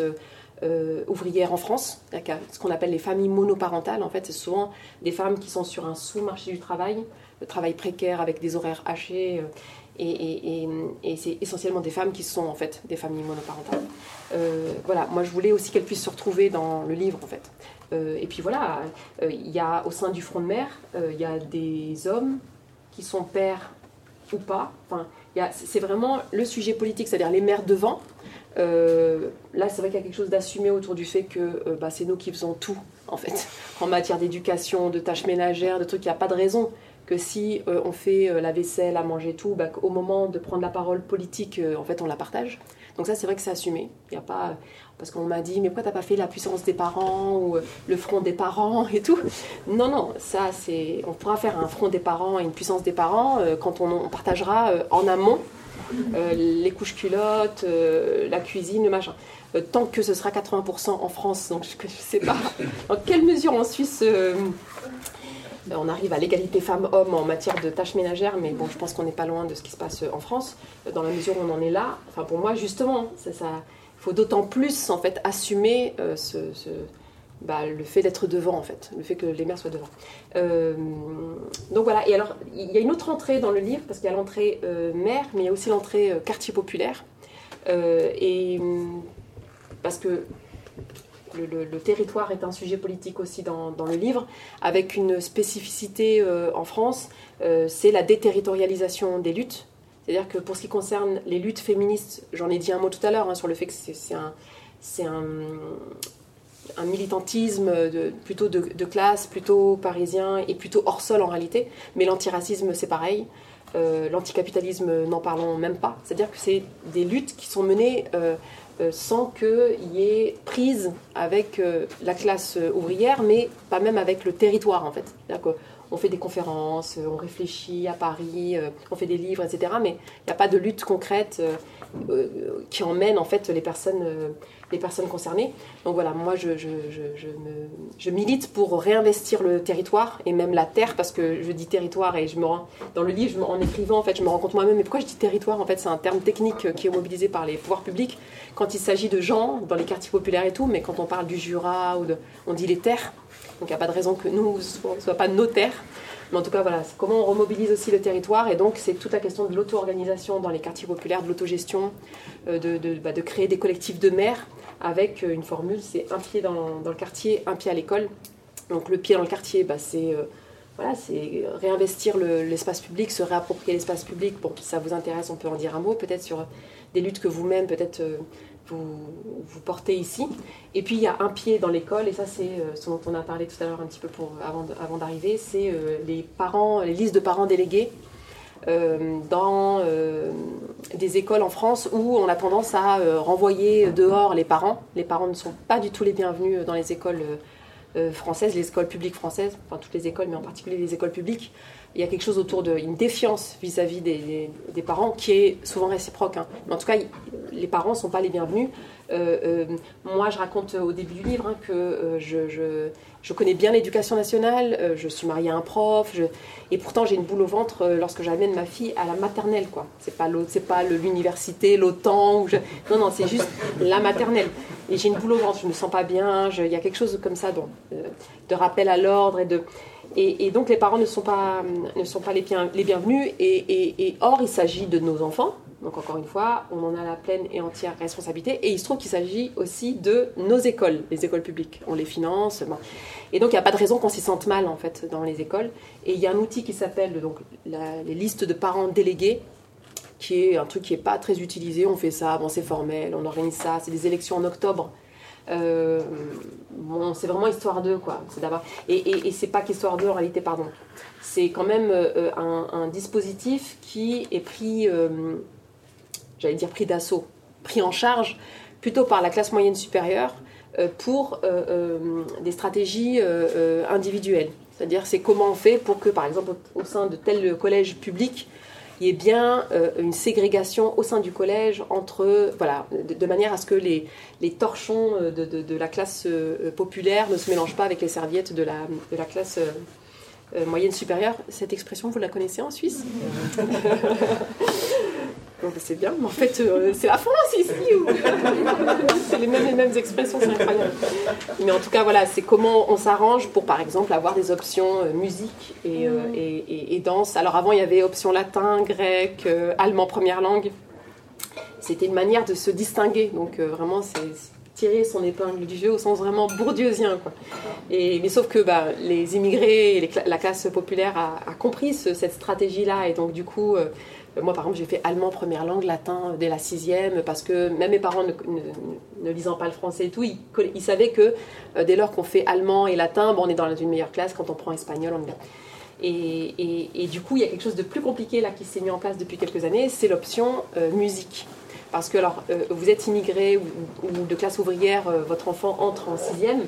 ouvrière en France, ce qu'on appelle les familles monoparentales. En fait, c'est souvent des femmes qui sont sur un sous-marché du travail, le travail précaire avec des horaires hachés. et, et, c'est essentiellement des femmes qui sont en fait des familles monoparentales. voilà, moi je voulais aussi qu'elles puissent se retrouver dans le livre en fait. Euh, et puis voilà, euh, il y a au sein du front de mer, euh, il y a des hommes qui sont pères ou pas. Enfin, c'est vraiment le sujet politique, c'est-à-dire les mères devant. Là, c'est vrai qu'il y a quelque chose d'assumé autour du fait que bah, c'est nous qui faisons tout, en fait, en matière d'éducation, de tâches ménagères, de trucs. Il n'y a pas de raison que si on fait la vaisselle, à manger tout, bah, au moment de prendre la parole politique, en fait, on la partage. Donc ça, c'est vrai que c'est assumé. Il y a pas parce qu'on m'a dit mais pourquoi t'as pas fait la puissance des parents ou euh, le front des parents et tout? Non non, ça c'est on pourra faire un front des parents et une puissance des parents euh, quand on, partagera euh, en amont les couches culottes, la cuisine, le machin. tant que ce sera 80% en France, donc je, ne sais pas en quelle mesure en Suisse on arrive à l'égalité femmes-hommes en matière de tâches ménagères, mais bon, je pense qu'on n'est pas loin de ce qui se passe en France, dans la mesure où on en est là. Enfin, pour moi, justement, ça, faut d'autant plus en fait assumer euh, ce, bah, le fait d'être devant en fait, le fait que les mères soient devant. Euh, donc voilà. Et alors il y a une autre entrée dans le livre parce qu'il y a l'entrée euh, mère, mais il y a aussi l'entrée quartier populaire. et parce que le, territoire est un sujet politique aussi dans, le livre, avec une spécificité en France, c'est la déterritorialisation des luttes. C'est-à-dire que pour ce qui concerne les luttes féministes, j'en ai dit un mot tout à l'heure hein, sur le fait que c'est un, militantisme plutôt de, classe, plutôt parisien et plutôt hors sol en réalité. Mais l'antiracisme, c'est pareil. Euh, l'anticapitalisme, n'en parlons même pas. C'est-à-dire que c'est des luttes qui sont menées euh, euh, sans qu'il y ait prise avec la classe ouvrière, mais pas même avec le territoire en fait on fait des conférences, on réfléchit à Paris, on fait des livres, etc. Mais il n'y a pas de lutte concrète qui emmène en fait les personnes, les personnes concernées. Donc voilà, moi je, milite pour réinvestir le territoire et même la terre parce que je dis territoire et je me rends dans le livre en écrivant en fait je me rends compte moi-même mais pourquoi je dis territoire en fait c'est un terme technique qui est mobilisé par les pouvoirs publics quand il s'agit de gens dans les quartiers populaires et tout mais quand on parle du Jura ou on dit les terres donc il n'y a pas de raison que nous ne soyons pas notaires. Mais en tout cas, voilà, comment on remobilise aussi le territoire. Et donc, c'est toute la question de l'auto-organisation dans les quartiers populaires, de l'autogestion, euh, de, bah, de, créer des collectifs de maires avec euh, une formule c'est un pied dans, dans, le quartier, un pied à l'école. Donc, le pied dans le quartier, bah, c'est. Euh, voilà, c'est réinvestir l'espace public, se réapproprier l'espace public. Bon, si ça vous intéresse, on peut en dire un mot, peut-être sur des luttes que vous-même, peut-être vous, vous, portez ici. Et puis il y a un pied dans l'école, et ça c'est euh, ce dont on a parlé tout à l'heure un petit peu pour, avant, d'arriver, c'est euh, les parents, les listes de parents délégués euh, dans des écoles en France où on a tendance à renvoyer dehors les parents. Les parents ne sont pas du tout les bienvenus dans les écoles françaises, les écoles publiques françaises, enfin toutes les écoles, mais en particulier les écoles publiques il y a quelque chose autour d'une défiance vis-à-vis des, parents qui est souvent réciproque. Hein. Mais en tout cas, les parents ne sont pas les bienvenus. Euh, euh, moi, je raconte au début du livre hein, que euh, je, connais bien l'éducation nationale, je suis mariée à un prof, et pourtant j'ai une boule au ventre lorsque j'amène ma fille à la maternelle. quoi. C'est pas l'université, l'OTAN, non, non, c'est juste la maternelle. Et j'ai une boule au ventre, je me sens pas bien, il y a quelque chose comme ça de rappel à l'ordre et de... Et, donc les parents ne sont pas, ne sont pas les, les bienvenus. Et, or, il s'agit de nos enfants. Donc encore une fois, on en a la pleine et entière responsabilité. Et il se trouve qu'il s'agit aussi de nos écoles, les écoles publiques. On les finance. Et donc il n'y a pas de raison qu'on s'y sente mal en fait dans les écoles. Et il y a un outil qui s'appelle donc les listes de parents délégués qui est un truc qui n'est pas très utilisé. On fait ça, bon, c'est formel, on organise ça, c'est des élections en octobre. Euh, c'est vraiment histoire d'eux, quoi. C'est d'abord et, et, c'est pas qu'histoire d'eux en réalité, pardon. C'est quand même euh, un, dispositif qui est pris, euh, j'allais dire pris d'assaut, pris en charge plutôt par la classe moyenne supérieure pour des stratégies individuelles. C'est-à-dire, c'est comment on fait pour que, par exemple, au sein de tel collège public, il y ait bien euh, une ségrégation au sein du collège entre, voilà, de, manière à ce que les, les torchons euh, de, de, la classe euh, populaire ne se mélangent pas avec les serviettes de la, de la classe moyenne supérieure. Cette expression, vous la connaissez en Suisse? Ben, c'est bien, mais en fait, euh, c'est la France ici. c'est les mêmes, les mêmes expressions, c'est incroyable. Mais en tout cas, voilà, c'est comment on s'arrange pour, par exemple, avoir des options euh, musique euh, et, et, et, danse. Alors avant, il y avait options latin, grec, allemand première langue. C'était une manière de se distinguer. Donc vraiment, c'est tirer son épingle du jeu au sens vraiment bourdieusien. Quoi. Et, mais sauf que bah, les immigrés et la classe populaire a, compris cette stratégie-là et donc du coup moi, par exemple, j'ai fait allemand première langue, latin dès la sixième, parce que même mes parents ne, lisant pas le français et tout, ils, savaient que dès lors qu'on fait allemand et latin, on est dans une meilleure classe. Quand on prend espagnol, on est et, et, du coup, il y a quelque chose de plus compliqué là qui s'est mis en place depuis quelques années, c'est l'option musique. Parce que alors, vous êtes immigré ou, de classe ouvrière, votre enfant entre en sixième.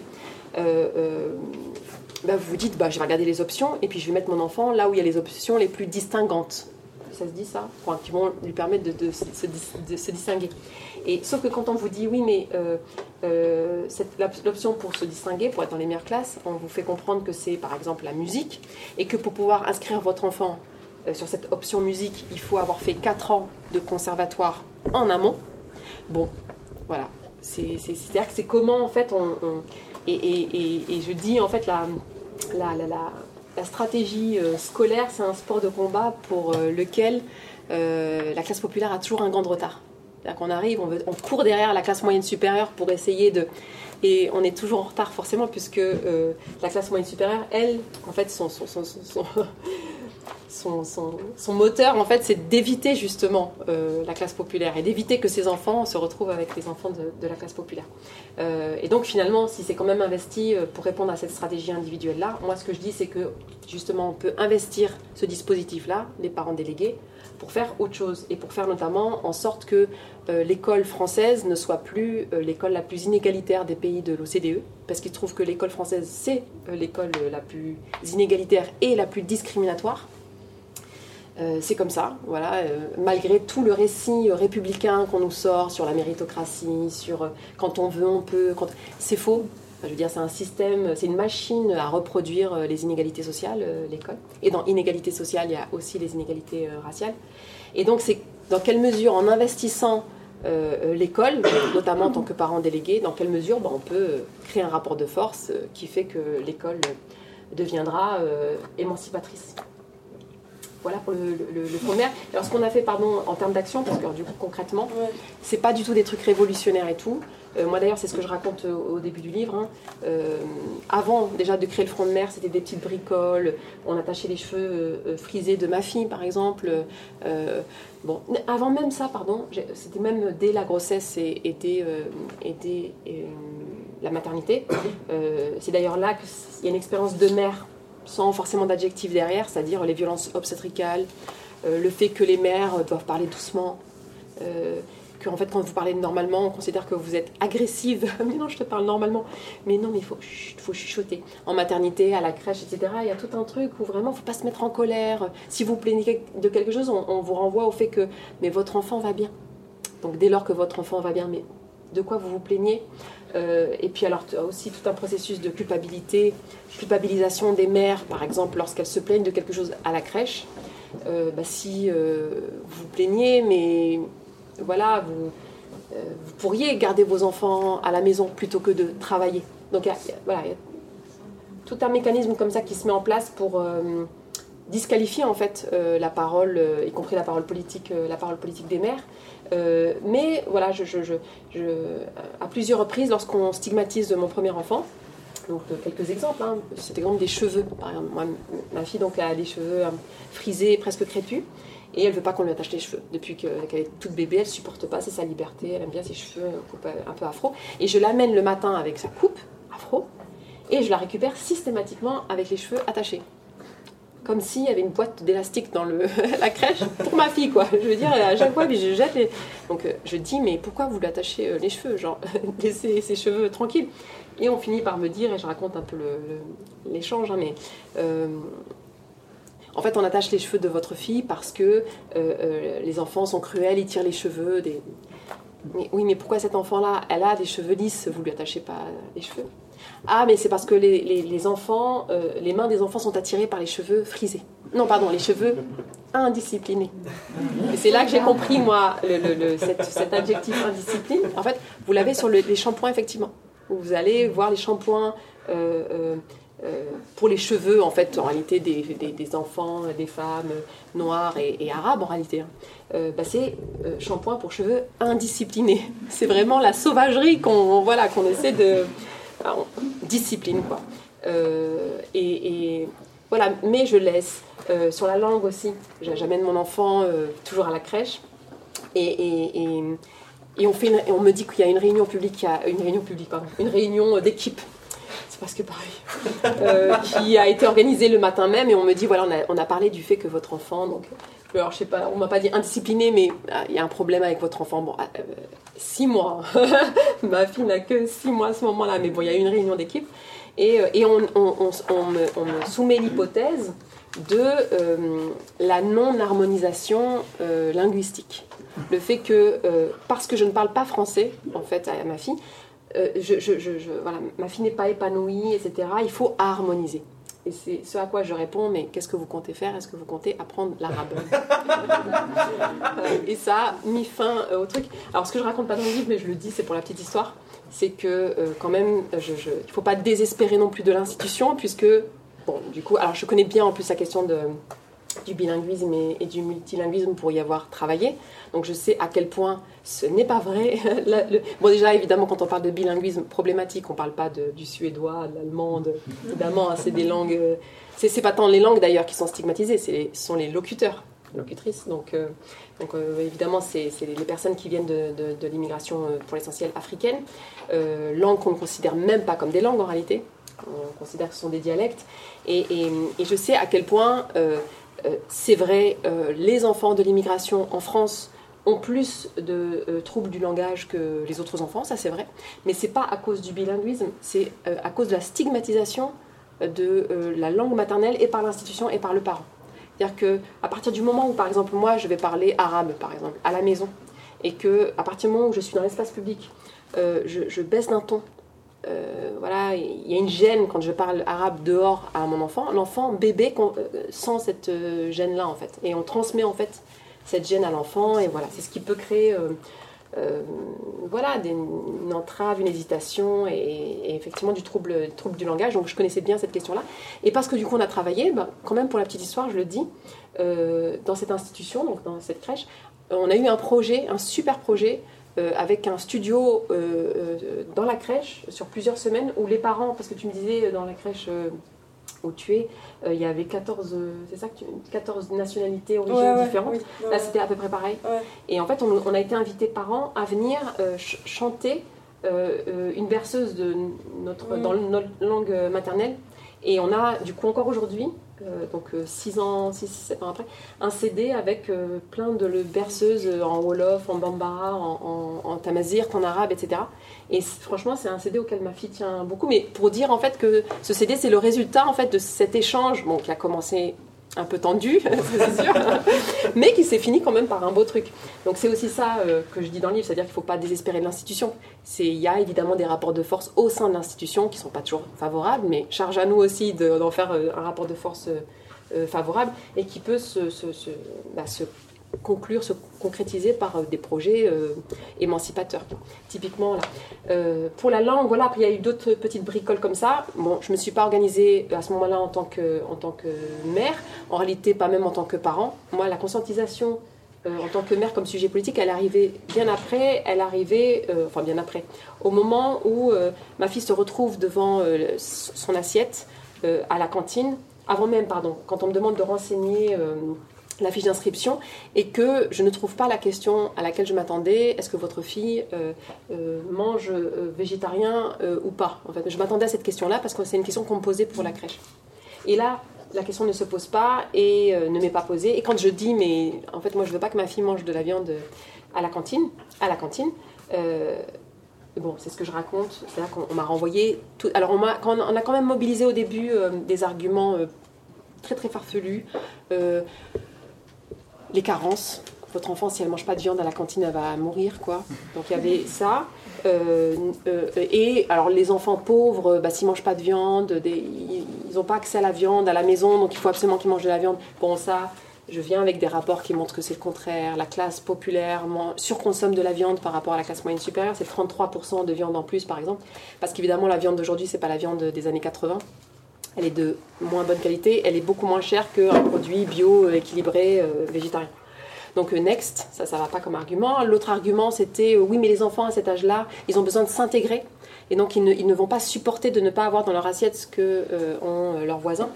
Bah, vous vous dites, bah, je vais regarder les options et puis je vais mettre mon enfant là où il y a les options les plus distinguantes. Ça se dit ça Qui vont lui permettre de, se, distinguer. Et, sauf que quand on vous dit, oui, mais euh, euh, l'option pour se distinguer, pour être dans les meilleures classes, on vous fait comprendre que c'est par exemple la musique et que pour pouvoir inscrire votre enfant euh, sur cette option musique, il faut avoir fait 4 ans de conservatoire en amont. Bon, voilà. C'est-à-dire que c'est comment en fait on et, je dis en fait la, la, stratégie euh, scolaire, c'est un sport de combat pour euh, lequel euh, la classe populaire a toujours un grand retard. C'est-à-dire qu'on arrive, on, court derrière la classe moyenne supérieure pour essayer de... Et on est toujours en retard forcément puisque la classe moyenne supérieure, elle, en fait, son, son, son, moteur, en fait, c'est d'éviter justement euh, la classe populaire et d'éviter que ces enfants se retrouvent avec les enfants de, la classe populaire. Euh, et donc, finalement, si c'est quand même investi euh, pour répondre à cette stratégie individuelle-là, moi, ce que je dis, c'est que justement, on peut investir ce dispositif-là, les parents délégués, pour faire autre chose et pour faire notamment en sorte que l'école française ne soit plus l'école la plus inégalitaire des pays de l'OCDE, parce qu'ils trouvent que l'école française, c'est l'école la plus inégalitaire et la plus discriminatoire. Euh, c'est comme ça, voilà, euh, malgré tout le récit républicain qu'on nous sort sur la méritocratie, sur euh, quand on veut, on peut, c'est faux. Je veux dire, c'est un système, c'est une machine à reproduire les inégalités sociales, l'école. Et dans inégalités sociales, il y a aussi les inégalités raciales. Et donc, c'est dans quelle mesure, en investissant l'école, notamment en tant que parent délégué, dans quelle mesure ben, on peut créer un rapport de force qui fait que l'école deviendra émancipatrice. Voilà pour le, le, Alors ce qu'on a fait, pardon, en termes d'action, parce que du coup concrètement, c'est pas du tout des trucs révolutionnaires et tout. Euh, moi d'ailleurs, c'est ce que je raconte euh, au début du livre. Hein. Euh, avant déjà de créer le front de mer, c'était des petites bricoles. On attachait les cheveux frisés de ma fille, par exemple. avant même ça, pardon, c'était même dès la grossesse et, la maternité. c'est d'ailleurs là qu'il y a une expérience de mère sans forcément d'adjectif derrière, c'est-à-dire les violences obstétricales, le fait que les mères doivent parler doucement, que fait quand vous parlez normalement, on considère que vous êtes agressive. mais non, je te parle normalement. Mais non, mais il faut, chuchoter. En maternité, à la crèche, etc., il y a tout un truc où vraiment, il ne faut pas se mettre en colère. Si vous plaignez de quelque chose, on, vous renvoie au fait que mais votre enfant va bien. Donc dès lors que votre enfant va bien, mais de quoi vous vous plaignez? Euh, et puis alors aussi tout un processus de culpabilité, culpabilisation des mères, par exemple, lorsqu'elles se plaignent de quelque chose à la crèche. Euh, bah, si euh, vous plaignez, mais voilà, vous, vous, pourriez garder vos enfants à la maison plutôt que de travailler. Donc voilà, il y a tout un mécanisme comme ça qui se met en place pour disqualifier en fait la parole, y compris la parole politique, la parole politique des. Euh, mais voilà, à plusieurs reprises, lorsqu'on stigmatise mon premier enfant, donc euh, quelques exemples, hein, c'est exemple des cheveux. Par exemple, ma fille donc, a des cheveux euh, frisés, presque crépus, et elle veut pas qu'on lui attache les cheveux. Depuis qu'elle est toute bébé, elle supporte pas, c'est sa liberté, elle aime bien ses cheveux un peu afro. Et je l'amène le matin avec sa coupe afro, et je la récupère systématiquement avec les cheveux attachés comme s'il y avait une boîte d'élastique dans la crèche pour ma fille, quoi. Je veux dire, à chaque fois, je jette les... Donc euh, je dis, mais pourquoi vous lui attachez euh, les cheveux? Genre, laissez ses cheveux tranquilles. Et on finit par me dire, et je raconte un peu l'échange, hein, mais... Euh, en fait, on attache les cheveux de votre fille parce que les enfants sont cruels, ils tirent les cheveux. Des... Oui, mais pourquoi cet enfant-là, elle a des cheveux lisses, vous lui attachez pas les cheveux ah, mais c'est parce que les, enfants, euh, les mains des enfants sont attirées par les cheveux frisés. Non, pardon, les cheveux indisciplinés. C'est là que j'ai compris, moi, le, cet, adjectif indiscipline. En fait, vous l'avez sur les shampoings, effectivement. Vous allez voir les shampoings euh, euh, pour les cheveux, en fait, en réalité, des, enfants, des femmes noires et, arabes, en réalité. Hein. Bah, c'est shampoing pour cheveux indisciplinés. C'est vraiment la sauvagerie qu'on voilà, qu'on essaie de discipline quoi. Euh, et, voilà, mais je laisse. sur la langue aussi, j'amène mon enfant toujours à la crèche. Et, et, on, fait on me dit qu'il y a une réunion publique, une réunion publique, une réunion d'équipe. C'est presque pareil, euh, qui a été organisée le matin même et on me dit voilà on a, parlé du fait que votre enfant donc alors je sais pas on m'a pas dit indiscipliné mais ah, il y a un problème avec votre enfant. Bon ah, euh, six mois. Ma fille n'a que six mois à ce moment-là mais bon il y a eu une réunion d'équipe. Et, euh, et on, me, soumet l'hypothèse de la non-harmonisation linguistique le fait que, parce que je ne parle pas français, en fait, à ma fille, voilà, ma fille n'est pas épanouie, etc. Il faut harmoniser. Et c'est ce à quoi je réponds, mais qu'est-ce que vous comptez faire? Est-ce que vous comptez apprendre l'arabe? Et ça a mis fin au truc. Alors, ce que je raconte pas dans le livre, mais je le dis, c'est pour la petite histoire, c'est que quand même, il ne faut pas désespérer non plus de l'institution, puisque, bon, du coup, alors je connais bien en plus la question de, du bilinguisme et, du multilinguisme pour y avoir travaillé. Donc je sais à quel point ce n'est pas vrai. Bon déjà évidemment quand on parle de bilinguisme problématique, on ne parle pas du suédois, de l'allemand, évidemment hein, c'est des langues... Euh, c'est pas tant les langues d'ailleurs qui sont stigmatisées, ce sont les locuteurs, locutrices. Donc, euh, donc euh, évidemment c'est les personnes qui viennent de, de, l'immigration pour l'essentiel africaine, langues qu'on ne considère même pas comme des langues en réalité. On considère que ce sont des dialectes. Et, et, je sais à quel point euh, c'est vrai, euh, les enfants de l'immigration en France ont plus de euh, troubles du langage que les autres enfants, ça c'est vrai, mais c'est pas à cause du bilinguisme, c'est à cause de la stigmatisation de la langue maternelle et par l'institution et par le parent. C'est-à-dire que à partir du moment où, par exemple, moi je vais parler arabe, par exemple, à la maison, et que à partir du moment où je suis dans l'espace public, je, baisse d'un ton euh, voilà, il y a une gêne quand je parle arabe dehors à mon enfant. L'enfant, bébé, euh, sent cette euh, gêne-là, en fait. Et on transmet, en fait, cette gêne à l'enfant. Et voilà, c'est ce qui peut créer, voilà, une entrave, une hésitation et, effectivement du trouble, trouble du langage. Donc, je connaissais bien cette question-là. Et parce que, du coup, on a travaillé, bah, quand même, pour la petite histoire, je le dis, dans cette institution, donc dans cette crèche, on a eu un projet, un super projet euh, avec un studio euh, euh, dans la crèche sur plusieurs semaines où les parents, parce que tu me disais dans la crèche où tu es, il y avait 14, c'est ça que 14 nationalités, origines différentes. Là, c'était à peu près pareil. Et en fait, on, a été invités parents à venir chanter une berceuse de notre, dans notre langue maternelle. Et on a, du coup, encore aujourd'hui, donc 6 euh, ans, 6, 7 ans après, un CD avec euh, plein de berceuses en Wolof, en Bambara, en, en, en arabe, etc. Et franchement, c'est un CD auquel ma fille tient beaucoup. Mais pour dire en fait que ce CD, c'est le résultat en fait de cet échange, bon, qui a commencé un peu tendu, c'est sûr, mais qui s'est fini quand même par un beau truc. Donc c'est aussi ça euh, que je dis dans le livre, c'est-à-dire qu'il ne faut pas désespérer de l'institution. Il y a évidemment des rapports de force au sein de l'institution qui ne sont pas toujours favorables, mais charge à nous aussi d'en faire euh, un rapport de force euh, favorable et qui peut se, bah, se conclure, se concrétiser par euh, des projets euh, émancipateurs. Typiquement. Euh, pour la langue, voilà, après il y a eu d'autres petites bricoles comme ça. Bon, je ne me suis pas organisée à ce moment-là en, tant que, en tant que mère, en réalité pas même en tant que parent. Moi, la conscientisation en tant que mère comme sujet politique, elle arrivait bien après, elle arrivait, enfin bien après, au moment où ma fille se retrouve devant son assiette à la cantine, avant même, pardon, quand on me demande de renseigner la fiche d'inscription et que je ne trouve pas la question à laquelle je m'attendais. Est-ce que votre fille euh, euh, mange euh, végétarien ou pas en fait? Je m'attendais à cette question là parce que c'est une question qu'on me posait pour la crèche. Et là la question ne se pose pas et ne m'est pas posée. Et quand je dis mais en fait moi je veux pas que ma fille mange de la viande à la cantine à la cantine bon c'est ce que je raconte. C'est là qu'on m'a renvoyé alors on, a, on a quand même mobilisé au début des arguments très très farfelus les carences. Votre enfant, si elle mange pas de viande à la cantine, elle va mourir, quoi. Donc il y avait ça. Euh, euh, et alors les enfants pauvres, bah, s'ils mangent pas de viande, ils n'ont pas accès à la viande à la maison, donc il faut absolument qu'ils mangent de la viande. Bon, ça, je viens avec des rapports qui montrent que c'est le contraire. La classe populaire surconsomme de la viande par rapport à la classe moyenne supérieure. C'est 33% de viande en plus, par exemple. Parce qu'évidemment, la viande d'aujourd'hui, c'est pas la viande des années 80 elle est de moins bonne qualité, elle est beaucoup moins chère qu'un produit bio, équilibré, euh, végétarien. Donc next, ça, ça va pas comme argument. L'autre argument, c'était oui, mais les enfants à cet âge-là, ils ont besoin de s'intégrer. Et donc, ils ne, vont pas supporter de ne pas avoir dans leur assiette ce que leurs voisins.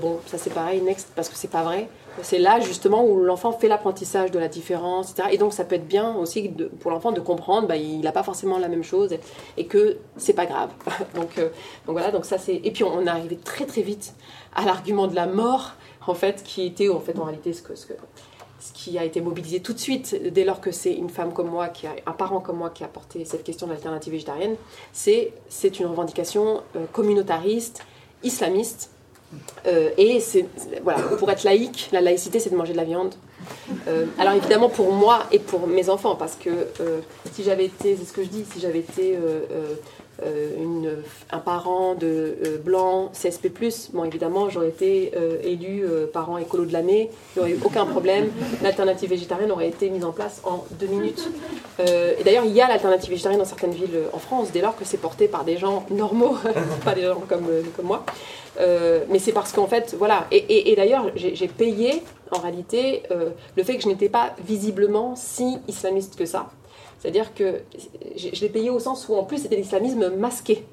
bon, ça c'est pareil, next, parce que c'est pas vrai c'est là justement où l'enfant fait l'apprentissage de la différence, etc. Et donc ça peut être bien aussi pour l'enfant de comprendre, bah, il n'a pas forcément la même chose et, que c'est pas grave. donc, euh, donc voilà, donc ça c'est. Et puis on est arrivé très très vite à l'argument de la mort, en fait, qui était en fait en réalité ce que, ce qui a été mobilisé tout de suite dès lors que c'est une femme comme moi, qui a, un parent comme moi qui a porté cette question d'alternative végétarienne, c'est c'est une revendication euh, communautariste, islamiste euh, et c'est voilà, pour être laïque, la laïcité, c'est de manger de la viande. Euh, alors évidemment pour moi et pour mes enfants, parce que euh, si j'avais été, c'est ce que je dis, si j'avais été une, un parent de blanc CSP+, bon évidemment j'aurais été élu parent écolo de l'année, il n'y aurait eu aucun problème, l'alternative végétarienne aurait été mise en place en deux minutes. et d'ailleurs il y a l'alternative végétarienne dans certaines villes en France, dès lors que c'est porté par des gens normaux, pas des gens comme, moi. Euh, mais c'est parce qu'en fait, voilà. Et, d'ailleurs, j'ai payé, en réalité, euh, le fait que je n'étais pas visiblement si islamiste que ça. C'est-à-dire que je, l'ai payé au sens où, en plus, c'était l'islamisme masqué.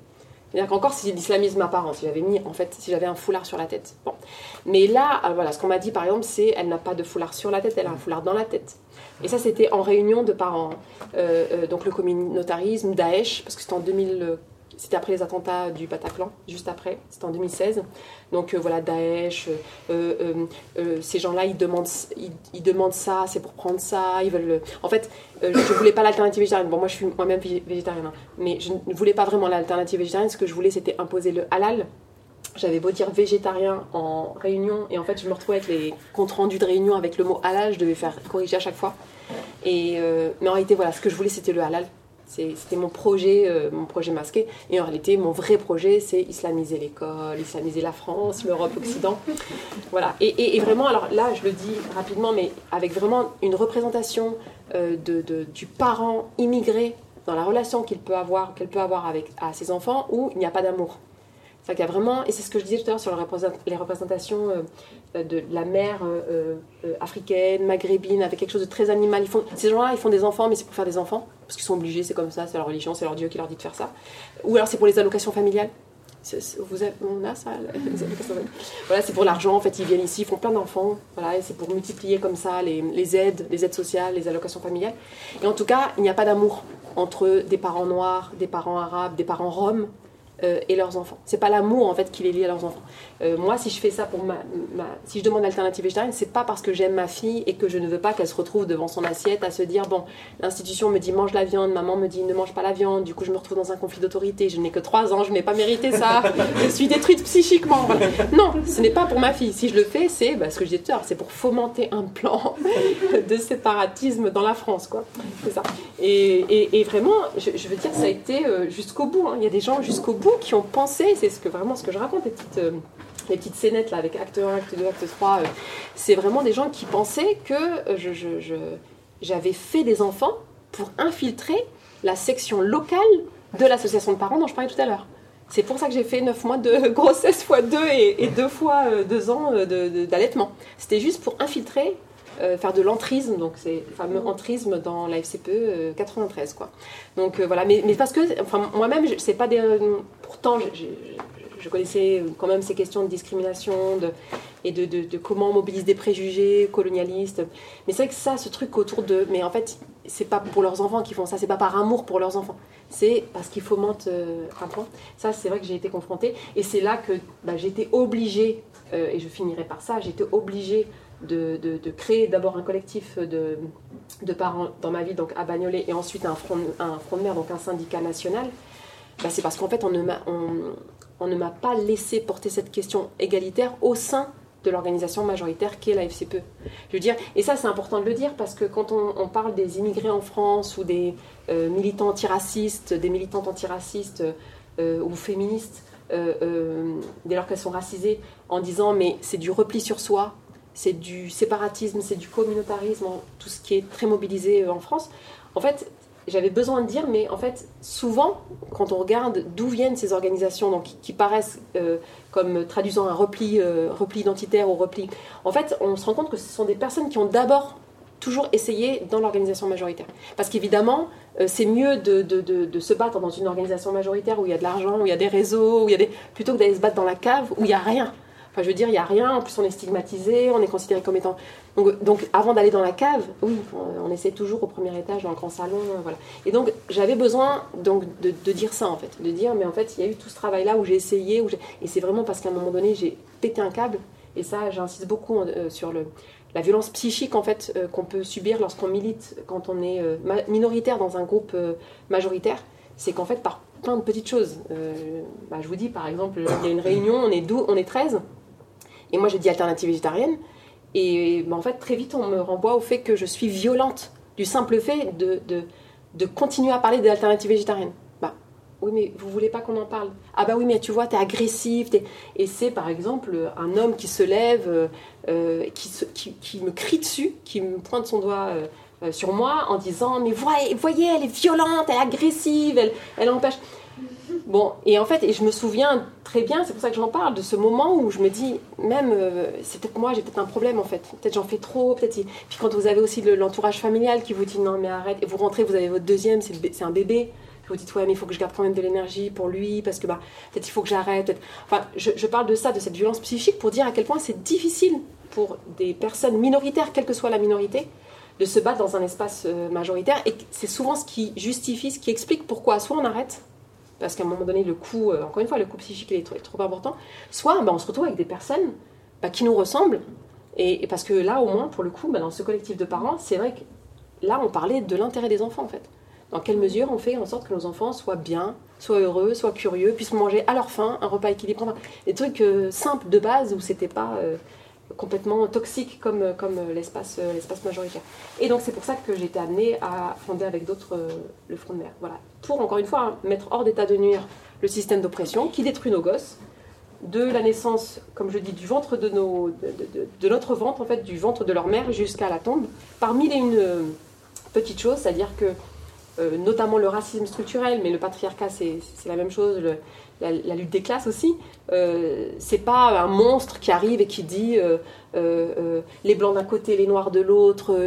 C'est-à-dire qu'encore, si c'est l'islamisme apparent, si j'avais mis, en fait, si j'avais un foulard sur la tête. Bon. Mais là, euh, voilà, ce qu'on m'a dit, par exemple, c'est elle n'a pas de foulard sur la tête, elle a un foulard dans la tête. Et ça, c'était en réunion de parents. donc le communautarisme, Daesh, parce que c'était en 2000 c'était après les attentats du Bataclan, juste après, c'était en 2016. Donc euh, voilà, Daesh, euh, euh, ces gens-là, ils demandent, ils, demandent ça, c'est pour prendre ça, ils veulent... En fait, je ne voulais pas l'alternative végétarienne. Bon, moi je suis moi-même végétarienne, hein. mais je ne voulais pas vraiment l'alternative végétarienne. Ce que je voulais, c'était imposer le halal. J'avais beau dire végétarien en réunion, et en fait, je me retrouvais avec les comptes rendus de réunion avec le mot halal, je devais faire corriger à chaque fois. Et, mais en réalité, voilà, ce que je voulais, c'était le halal. C'était mon projet, euh, mon projet masqué. Et en réalité, mon vrai projet, c'est islamiser l'école, islamiser la France, l'Europe, l'Occident. Voilà. Et, vraiment, alors là, je le dis rapidement, mais avec vraiment une représentation euh, de, du parent immigré dans la relation qu'il peut avoir, qu'elle peut avoir avec à ses enfants, où il n'y a pas d'amour. C'est qu'il y a vraiment, et c'est ce que je disais tout à l'heure sur les représentations euh, de la mère euh, euh, africaine, maghrébine, avec quelque chose de très animal. Ils font, ces gens-là, ils font des enfants, mais c'est pour faire des enfants, parce qu'ils sont obligés, c'est comme ça, c'est leur religion, c'est leur Dieu qui leur dit de faire ça. Ou alors c'est pour les allocations familiales. vous on a ça, les allocations Voilà, c'est pour l'argent, en fait, ils viennent ici, ils font plein d'enfants, voilà, et c'est pour multiplier comme ça les, aides, les aides sociales, les allocations familiales. Et en tout cas, il n'y a pas d'amour entre des parents noirs, des parents arabes, des parents roms, euh, et leurs enfants. C'est pas l'amour en fait qui les lie à leurs enfants. Euh, moi, si je fais ça pour ma, si je demande l'alternative végétarienne, c'est pas parce que j'aime ma fille et que je ne veux pas qu'elle se retrouve devant son assiette à se dire bon, l'institution me dit mange la viande, maman me dit ne mange pas la viande, du coup je me retrouve dans un conflit d'autorité. Je n'ai que 3 ans, je n'ai pas mérité ça, je suis détruite psychiquement. Non, ce n'est pas pour ma fille. Si je le fais, c'est bah, ce que je disais tout à l'heure, c'est pour fomenter un plan de séparatisme dans la France, quoi. C'est ça. Et, vraiment, je, veux dire, ça a été euh, jusqu'au bout. Hein. Il y a des gens jusqu'au bout qui ont pensé, c'est ce que, vraiment ce que je raconte, les petites, euh, les petites scénettes là, avec acte 1, acte 2, acte 3, euh, c'est vraiment des gens qui pensaient que euh, je, j'avais fait des enfants pour infiltrer la section locale de l'association de parents dont je parlais tout à l'heure. C'est pour ça que j'ai fait 9 mois de grossesse fois 2 et, et 2 fois 2 ans d'allaitement. C'était juste pour infiltrer euh, faire de l'entrisme, donc c'est le fameux entrisme dans la FCPE 93. Quoi. Donc euh, voilà, mais, mais, parce que enfin, moi-même, c'est pas des. Pourtant, je, connaissais quand même ces questions de discrimination et de, comment on mobilise des préjugés colonialistes. Mais c'est vrai que ça, ce truc autour de. Mais en fait, c'est pas pour leurs enfants qu'ils font ça, c'est pas par amour pour leurs enfants. C'est parce qu'ils fomentent euh, un point. Ça, c'est vrai que j'ai été confrontée. Et c'est là que bah, j'étais obligée, et je finirai par ça, j'étais obligée de, créer d'abord un collectif de, parents dans ma ville, donc à Bagnolet, et ensuite un front, un front de mer, donc un syndicat national, bah, c'est parce qu'en fait, on ne m'a on, ne m'a pas laissé porter cette question égalitaire au sein de l'organisation majoritaire qui est la FCPE. Je veux dire, et ça c'est important de le dire parce que quand on, parle des immigrés en France ou des euh, militants antiracistes, des militantes antiracistes euh, ou féministes, euh, dès lors qu'elles sont racisées, en disant mais c'est du repli sur soi, c'est du séparatisme, c'est du communautarisme, tout ce qui est très mobilisé euh, en France. En fait, j'avais besoin de dire, mais en fait, souvent, quand on regarde d'où viennent ces organisations, donc qui, paraissent euh, comme traduisant un repli, euh, repli identitaire ou repli, en fait, on se rend compte que ce sont des personnes qui ont d'abord toujours essayer dans l'organisation majoritaire. Parce qu'évidemment, euh, c'est mieux de, se battre dans une organisation majoritaire où il y a de l'argent, où il y a des réseaux, où il y a plutôt que d'aller se battre dans la cave où il n'y a rien. Enfin, je veux dire, il n'y a rien, en plus on est stigmatisé, on est considéré comme étant... Donc, donc avant d'aller dans la cave, oui, on, essaie toujours au premier étage, dans le grand salon, euh, voilà. Et donc j'avais besoin donc, de, dire ça, en fait, de dire, mais en fait, il y a eu tout ce travail-là où j'ai essayé, où et c'est vraiment parce qu'à un moment donné, j'ai pété un câble, et ça, j'insiste beaucoup euh, sur le, la violence psychique en fait euh, qu'on peut subir lorsqu'on milite, quand on est minoritaire dans un groupe majoritaire, c'est qu'en fait par plein de petites choses. Bah, je vous dis par exemple, il y a une réunion, on est, 12, on est 13, et moi j'ai dit alternative végétarienne, et bah, en fait, très vite, on me renvoie au fait que je suis violente du simple fait de, de, de continuer à parler des alternatives végétariennes. Bah, oui, mais vous voulez pas qu'on en parle? Ah bah oui, mais tu vois, tu es agressif. Et c'est par exemple un homme qui se lève, euh, euh, qui, qui, qui, me crie dessus, qui me pointe son doigt euh, sur moi en disant Mais voyez, voyez, elle est violente, elle est agressive, elle, elle empêche. Bon, et en fait, et je me souviens très bien, c'est pour ça que j'en parle, de ce moment où je me dis, même, euh, c'est peut-être moi, j'ai peut-être un problème en fait. Peut-être j'en fais trop, peut-être. Puis quand vous avez aussi l'entourage familial qui vous dit, non, mais arrête, et vous rentrez, vous avez votre deuxième, c'est un bébé. Vous dites, ouais, mais il faut que je garde quand même de l'énergie pour lui, parce que bah, peut-être il faut que j'arrête. Enfin, je, parle de ça, de cette violence psychique, pour dire à quel point c'est difficile pour des personnes minoritaires, quelle que soit la minorité, de se battre dans un espace euh, majoritaire. Et c'est souvent ce qui justifie, ce qui explique pourquoi soit on arrête, parce qu'à un moment donné, le coût, euh, encore une fois, le coût psychique est trop, important, soit bah, on se retrouve avec des personnes bah, qui nous ressemblent, et, parce que là, au moins, pour le coup, bah, dans ce collectif de parents, c'est vrai que là, on parlait de l'intérêt des enfants, en fait. Dans quelle mesure on fait en sorte que nos enfants soient bien, soient heureux, soient curieux, puissent manger à leur faim un repas équilibré. des trucs euh, simples de base où c'était pas euh, complètement toxique comme, comme l'espace, l'espace majoritaire. Et donc c'est pour ça que j'ai été amenée à fonder avec d'autres le Front de mer. Voilà pour, encore une fois, mettre hors d'état de nuire le système d'oppression qui détruit nos gosses, de la naissance, comme je dis, du ventre de, nos, de, notre ventre, en fait, du ventre de leur mère jusqu'à la tombe, parmi les une euh, petite chose, c'est-à-dire que euh, notamment le racisme structurel, mais le patriarcat c'est la même chose, la, lutte des classes aussi, euh, c'est pas un monstre qui arrive et qui dit les blancs d'un côté, les noirs de l'autre,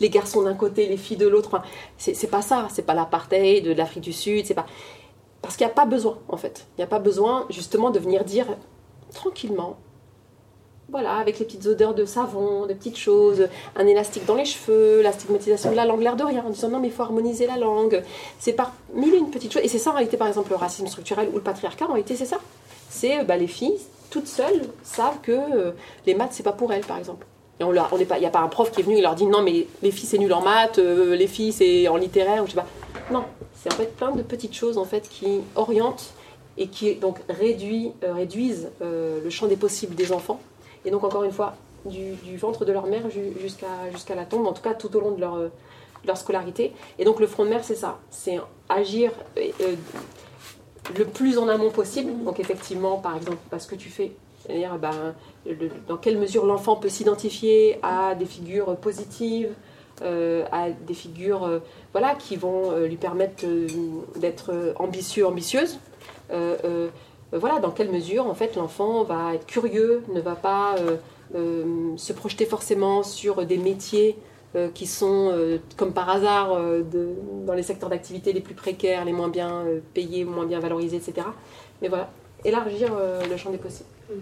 les garçons d'un côté, les filles de l'autre. Enfin, c'est pas ça, c'est pas l'apartheid de l'Afrique du Sud, c'est pas. Parce qu'il n'y a pas besoin, en fait. Il n'y a pas besoin, justement, de venir dire tranquillement, voilà, avec les petites odeurs de savon, de petites choses, un élastique dans les cheveux, la stigmatisation de la langue, l'air de rien, en disant non mais il faut harmoniser la langue. C'est par mille et une petites choses. Et c'est ça en réalité par exemple le racisme structurel ou le patriarcat, en réalité c'est ça. C'est bah, les filles, toutes seules, savent que euh, les maths c'est pas pour elles par exemple. Et on il n'y a pas un prof qui est venu et leur dit non mais les filles c'est nul en maths, euh, les filles c'est en littéraire, ou je sais pas. Non, c'est en fait plein de petites choses en fait qui orientent et qui donc réduit, euh, réduisent le champ des possibles des enfants et donc, encore une fois, du, ventre de leur mère jusqu'à jusqu'à la tombe, en tout cas tout au long de leur, leur scolarité. Et donc, le front de mer, c'est ça c'est agir euh, le plus en amont possible. Donc, effectivement, par exemple, parce que tu fais, c'est-à-dire ben, dans quelle mesure l'enfant peut s'identifier à des figures positives. Euh, à des figures euh, voilà, qui vont lui permettre d'être ambitieux, ambitieuse. Euh, voilà, dans quelle mesure en fait l'enfant va être curieux, ne va pas euh, euh, se projeter forcément sur des métiers qui sont, comme par hasard, dans les secteurs d'activité les plus précaires, les moins bien payés, moins bien valorisés, etc. Mais voilà, élargir le champ des possibles. Mm.